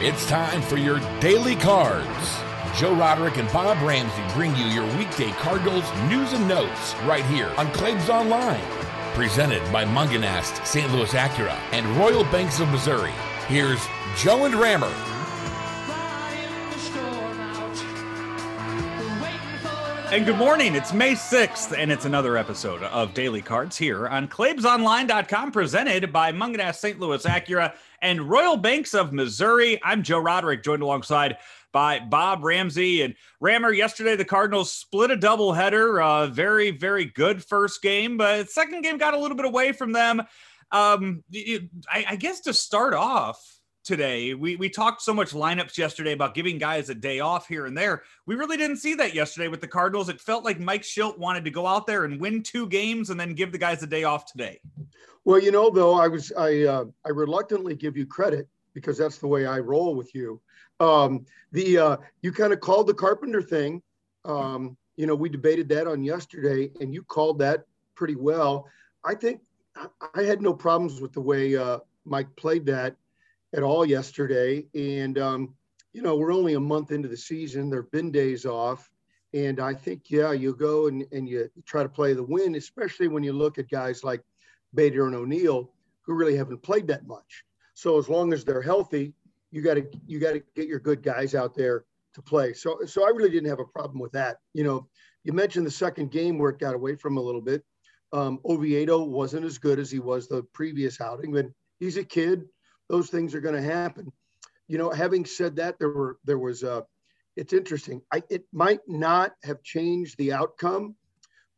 It's time for your daily cards. Joe Roderick and Bob Ramsey bring you your weekday Cardinals news and notes right here on Claims Online. Presented by Mungenast, St. Louis Acura, and Royal Banks of Missouri. Here's Joe and Rammer. And good morning. It's May 6th, and it's another episode of Daily Cards here on ClaibsOnline.com, presented by Mungenast St. Louis Acura and Royal Banks of Missouri. I'm Joe Roderick, joined alongside by Bob Ramsey and Rammer. Yesterday, the Cardinals split a doubleheader. Uh, very, very good first game, but second game got a little bit away from them. Um, I, I guess to start off, today. We we talked so much lineups yesterday about giving guys a day off here and there. We really didn't see that yesterday with the Cardinals. It felt like Mike Shildt wanted to go out there and win two games and then give the guys a day off today. Well, you know, though, I was I uh, I reluctantly give you credit because that's the way I roll with you. Um, the uh, you kind of called the Carpenter thing. Um, you know, we debated that on yesterday, and you called that pretty well. I think I had no problems with the way uh, Mike played that at all yesterday, and um, you know, we're only a month into the season. There've been days off. And I think, yeah, you go and, and you try to play the win, especially when you look at guys like Bader and O'Neill, who really haven't played that much. So as long as they're healthy, you got to you got to get your good guys out there to play. So so I really didn't have a problem with that. You know, you mentioned the second game where it got away from a little bit. Um, Oviedo wasn't as good as he was the previous outing, but he's a kid. Those things are going to happen. You know, having said that, there were there was a. It's interesting. I, it might not have changed the outcome,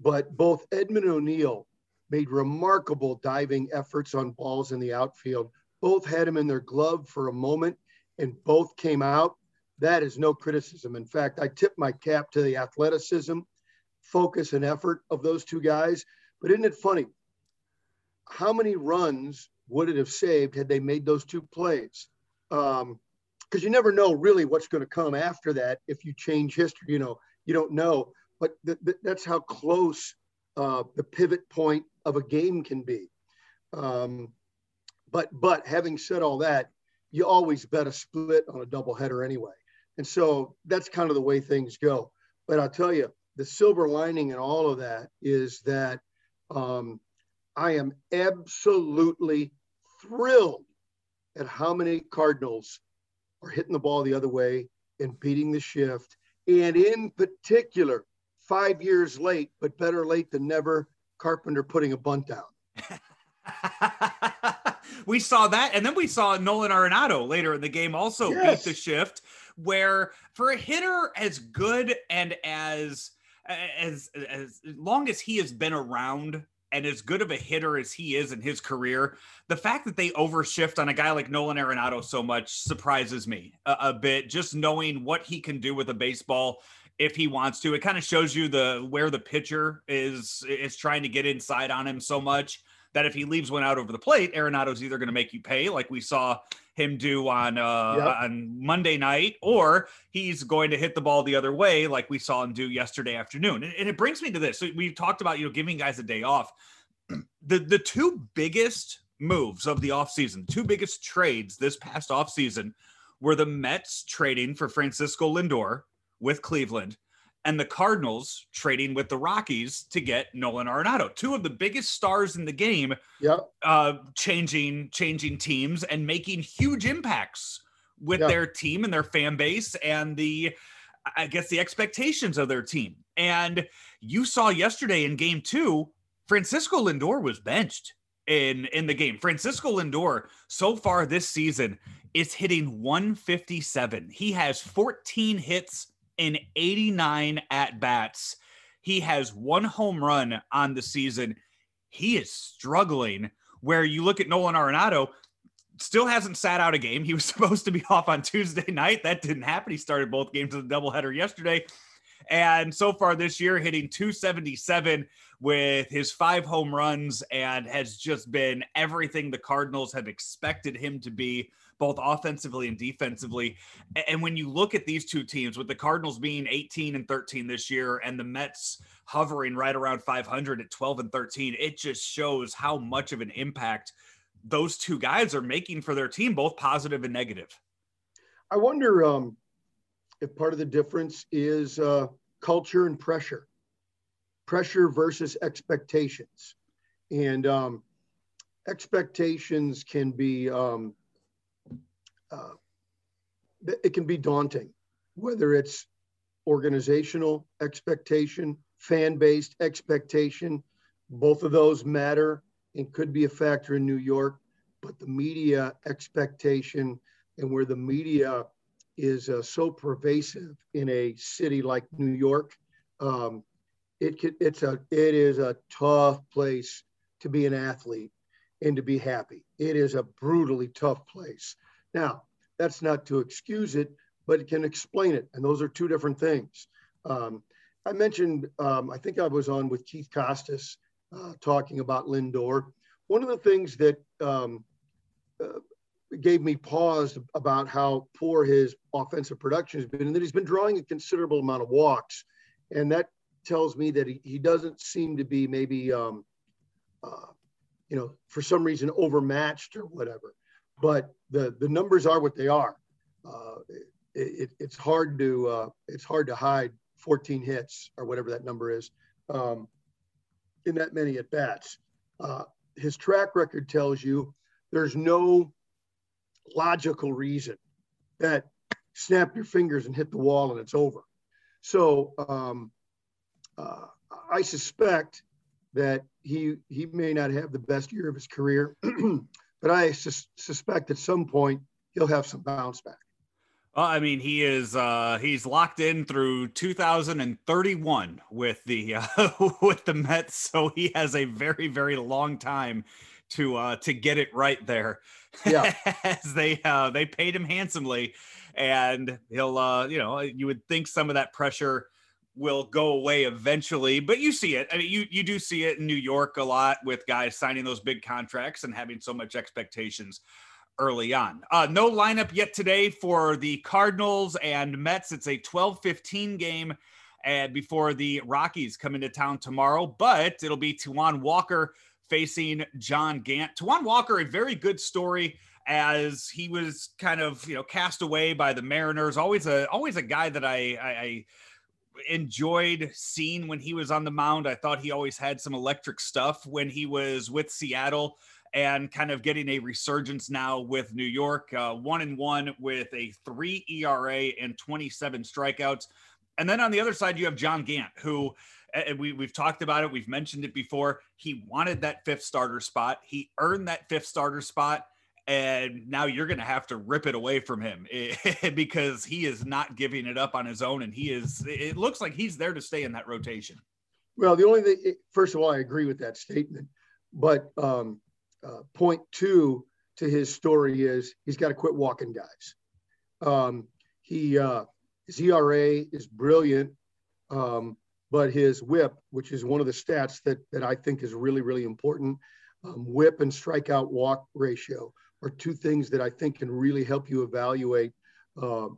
but both Edman O'Neill made remarkable diving efforts on balls in the outfield. Both had him in their glove for a moment and both came out. That is no criticism. In fact, I tip my cap to the athleticism, focus, and effort of those two guys. But isn't it funny? How many runs would it have saved had they made those two plays? Because um, you never know really what's going to come after that if you change history. You know, you don't know. But th- th- that's how close uh, the pivot point of a game can be. Um, but but having said all that, you always bet a split on a doubleheader anyway, and so that's kind of the way things go. But I'll tell you, the silver lining in all of that is that um, I am absolutely thrilled at how many Cardinals are hitting the ball the other way and beating the shift, and in particular, five years late, but better late than never. Carpenter putting a bunt down. we saw that, and then we saw Nolan Arenado later in the game also yes. beat the shift. Where for a hitter as good and as as as long as he has been around and as good of a hitter as he is in his career, the fact that they overshift on a guy like Nolan Arenado so much surprises me a, a, bit. Just knowing what he can do with a baseball if he wants to. It kind of shows you the where the pitcher is is trying to get inside on him so much that if he leaves one out over the plate, Arenado's either going to make you pay, like we saw him do on uh, yep. on Monday night, or he's going to hit the ball the other way, like we saw him do yesterday afternoon. And, and it brings me to this: so we've talked about you know giving guys a day off. The the two biggest moves of the offseason, two biggest trades this past offseason were the Mets trading for Francisco Lindor with Cleveland and the Cardinals trading with the Rockies to get Nolan Arenado, two of the biggest stars in the game, yep. uh, changing changing teams and making huge impacts with yep. their team and their fan base and the I guess the expectations of their team. And you saw yesterday in game 2, Francisco Lindor was benched in in the game. Francisco Lindor so far this season is hitting 157. He has 14 hits in 89 at bats. He has one home run on the season. He is struggling. Where you look at Nolan Arenado, still hasn't sat out a game. He was supposed to be off on Tuesday night. That didn't happen. He started both games of the doubleheader yesterday. And so far this year, hitting 277 with his five home runs and has just been everything the Cardinals have expected him to be both offensively and defensively. And when you look at these two teams, with the Cardinals being 18 and 13 this year and the Mets hovering right around 500 at 12 and 13, it just shows how much of an impact those two guys are making for their team, both positive and negative. I wonder um, if part of the difference is uh, culture and pressure, pressure versus expectations. And um, expectations can be, um, uh, it can be daunting, whether it's organizational expectation, fan based expectation. Both of those matter and could be a factor in New York, but the media expectation and where the media is uh, so pervasive in a city like New York, um, it could, it's a it is a tough place to be an athlete and to be happy. It is a brutally tough place. Now, that's not to excuse it, but it can explain it, and those are two different things. Um, I mentioned, um, I think I was on with Keith Costas uh, talking about Lindor. One of the things that um, uh, gave me pause about how poor his offensive production has been, and that he's been drawing a considerable amount of walks, and that tells me that he, he doesn't seem to be maybe, um, uh, you know, for some reason overmatched or whatever. But the the numbers are what they are. Uh, it, it, it's hard to uh, it's hard to hide 14 hits or whatever that number is um, in that many at bats. Uh, his track record tells you there's no logical reason that snap your fingers and hit the wall and it's over. So um, uh, I suspect that he he may not have the best year of his career, but I sus- suspect at some point he'll have some bounce back. Well, I mean, he is uh, he's locked in through 2031 with the uh, with the Mets, so he has a very very long time to uh, to get it right there. Yeah, as they uh, they paid him handsomely, and he'll uh, you know you would think some of that pressure will go away eventually, but you see it. I mean, you you do see it in New York a lot with guys signing those big contracts and having so much expectations early on. Uh, no lineup yet today for the Cardinals and Mets. It's a 12-15 game and before the Rockies come into town tomorrow, but it'll be Taijuan Walker facing John Gant. Taijuan Walker, a very good story as he was kind of you know cast away by the Mariners. Always a always a guy that I, I, I enjoyed seeing when he was on the mound. I thought he always had some electric stuff when he was with Seattle and kind of getting a resurgence now with New York, uh, one and one with a three ERA and 27 strikeouts. And then on the other side, you have John Gant, who and we, we've talked about it. We've mentioned it before. He wanted that fifth starter spot. He earned that fifth starter spot. And now you're going to have to rip it away from him because he is not giving it up on his own. And he is, it looks like he's there to stay in that rotation. Well, the only thing, first of all, I agree with that statement. But um, uh, point two to his story is he's got to quit walking guys. Um, he, uh, his ERA is brilliant. Um, but his whip, which is one of the stats that, that I think is really, really important, um, whip and strikeout walk ratio are two things that I think can really help you evaluate uh,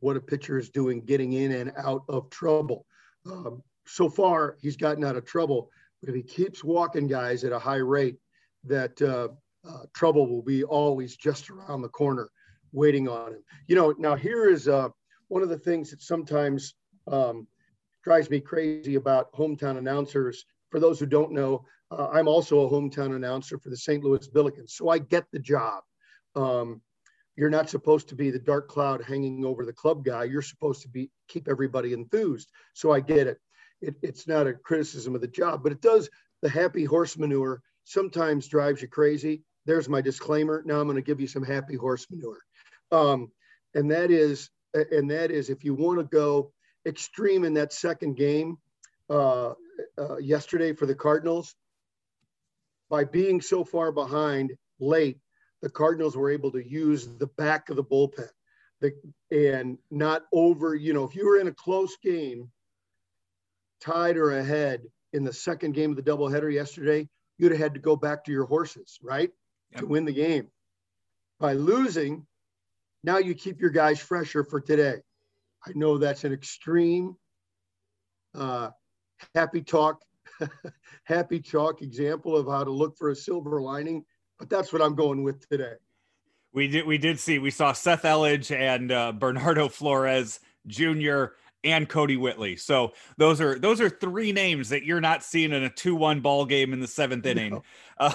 what a pitcher is doing getting in and out of trouble. Um, so far, he's gotten out of trouble, but if he keeps walking guys at a high rate, that uh, uh, trouble will be always just around the corner waiting on him. You know, now here is uh, one of the things that sometimes um, drives me crazy about hometown announcers. For those who don't know, uh, I'm also a hometown announcer for the St. Louis Billikens, so I get the job. Um, you're not supposed to be the dark cloud hanging over the club guy. You're supposed to be keep everybody enthused. So I get it. it. It's not a criticism of the job, but it does. The happy horse manure sometimes drives you crazy. There's my disclaimer. Now I'm going to give you some happy horse manure, um, and that is, and that is, if you want to go extreme in that second game uh, uh, yesterday for the Cardinals. By being so far behind late, the Cardinals were able to use the back of the bullpen the, and not over, you know, if you were in a close game, tied or ahead in the second game of the doubleheader yesterday, you'd have had to go back to your horses, right? Yep. To win the game. By losing, now you keep your guys fresher for today. I know that's an extreme uh, happy talk, happy talk example of how to look for a silver lining, but that's what I'm going with today. We did. We did see. We saw Seth Elledge and uh, Bernardo Flores Jr. and Kodi Whitley. So those are those are three names that you're not seeing in a two-one ball game in the seventh inning. No. Uh,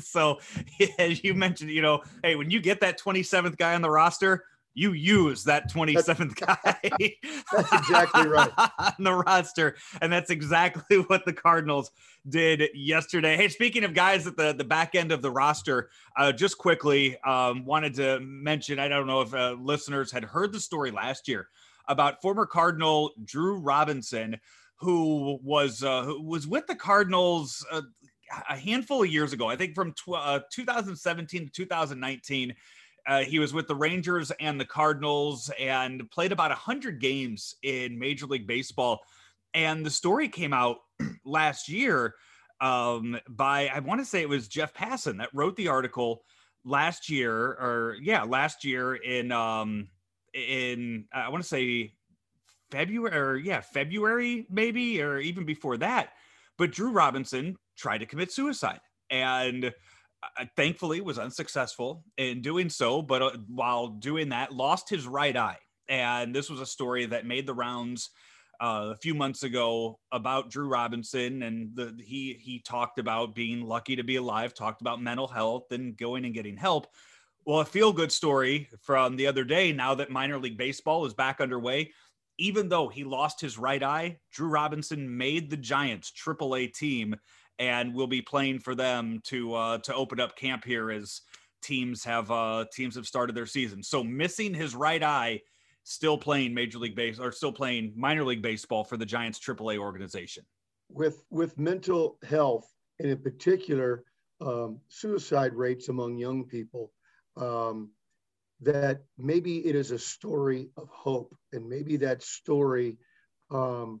so as you mentioned, you know, hey, when you get that 27th guy on the roster, you use that 27th guy. that's exactly right. on the roster. And that's exactly what the Cardinals did yesterday. Hey, speaking of guys at the, the back end of the roster, uh, just quickly um, wanted to mention I don't know if uh, listeners had heard the story last year about former Cardinal Drew Robinson. Who was uh, who was with the Cardinals uh, a handful of years ago? I think from tw- uh, 2017 to 2019 uh, he was with the Rangers and the Cardinals and played about 100 games in Major League Baseball. And the story came out last year um, by, I want to say it was Jeff Passan that wrote the article last year, or yeah, last year in, um, in, I want to say February, or yeah, February maybe, or even before that. But Drew Robinson tried to commit suicide. And thankfully was unsuccessful in doing so but uh, while doing that lost his right eye. And this was a story that made the rounds uh, a few months ago about Drew Robinson and the he he talked about being lucky to be alive talked about mental health and going and getting help. Well a feel good story from the other day now that minor league baseball is back underway even though he lost his right eye Drew Robinson made the Giants AAA team and we'll be playing for them to uh, to open up camp here as teams have uh, teams have started their season. So missing his right eye, still playing Major League Base or still playing minor league baseball for the Giants AAA organization. With with mental health and in particular um, suicide rates among young people, um, that maybe it is a story of hope, and maybe that story. Um,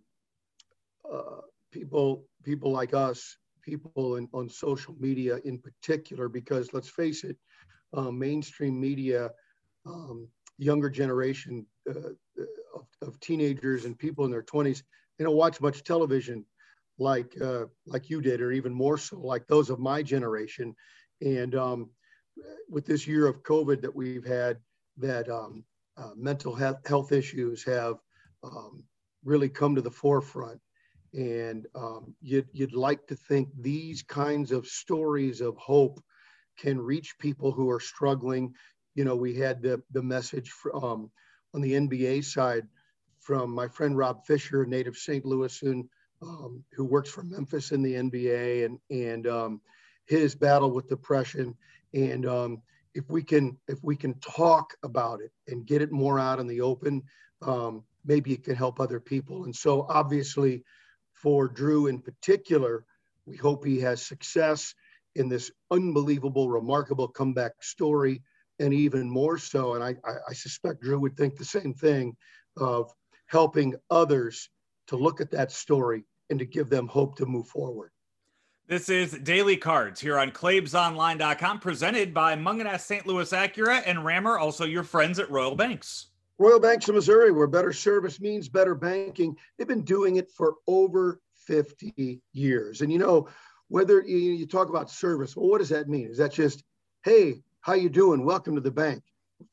uh, people people like us people in, on social media in particular, because let's face it, uh, mainstream media, um, younger generation uh, of, of, teenagers and people in their 20s, they don't watch much television like uh, like you did, or even more so like those of my generation. And um, with this year of COVID that we've had, that um, uh, mental health, health issues have um, really come to the forefront. And um, you'd, you'd like to think these kinds of stories of hope can reach people who are struggling. You know, we had the, the message from, um, on the NBA side from my friend Rob Fisher, native St. Louisan, um, who works for Memphis in the NBA, and and um, his battle with depression. And um, if we can if we can talk about it and get it more out in the open, um, maybe it can help other people. And so obviously, for Drew in particular. We hope he has success in this unbelievable, remarkable comeback story, and even more so. And I, I, suspect Drew would think the same thing of helping others to look at that story and to give them hope to move forward. This is Daily Cards here on ClaibsOnline.com, presented by Mungenast St. Louis Acura and Rammer, also your friends at Royal Banks. Royal Banks of Missouri, where better service means better banking. They've been doing it for over 50 years. And you know, whether you, talk about service, well, what does that mean? Is that just, hey, how you doing? Welcome to the bank.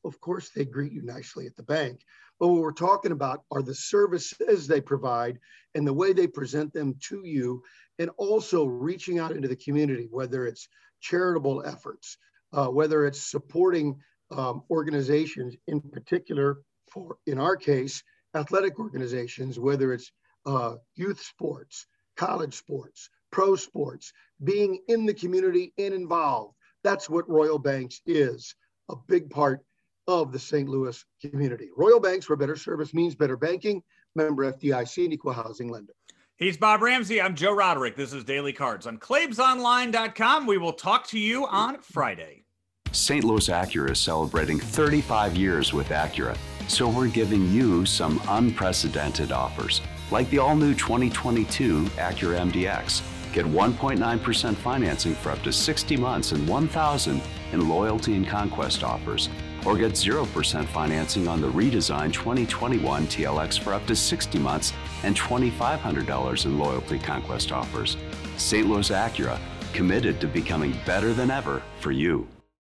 Of course, they greet you nicely at the bank. But what we're talking about are the services they provide and the way they present them to you, and also reaching out into the community, whether it's charitable efforts, uh, whether it's supporting um, organizations, in particular for, in our case, athletic organizations, whether it's uh, youth sports, college sports, pro sports, being in the community and involved. That's what Royal Banks is, a big part of the St. Louis community. Royal Banks, where better service means better banking, member FDIC and equal housing lender. He's Bob Ramsey. I'm Joe Roderick. This is Daily Cards on ClaibsOnline.com. We will talk to you on Friday. St. Louis Acura is celebrating 35 years with Acura, so we're giving you some unprecedented offers, like the all new 2022 Acura MDX. Get 1.9% financing for up to 60 months and 1000 in loyalty and conquest offers, or get 0% financing on the redesigned 2021 TLX for up to 60 months and $2,500 in loyalty conquest offers. St. Louis Acura, committed to becoming better than ever for you.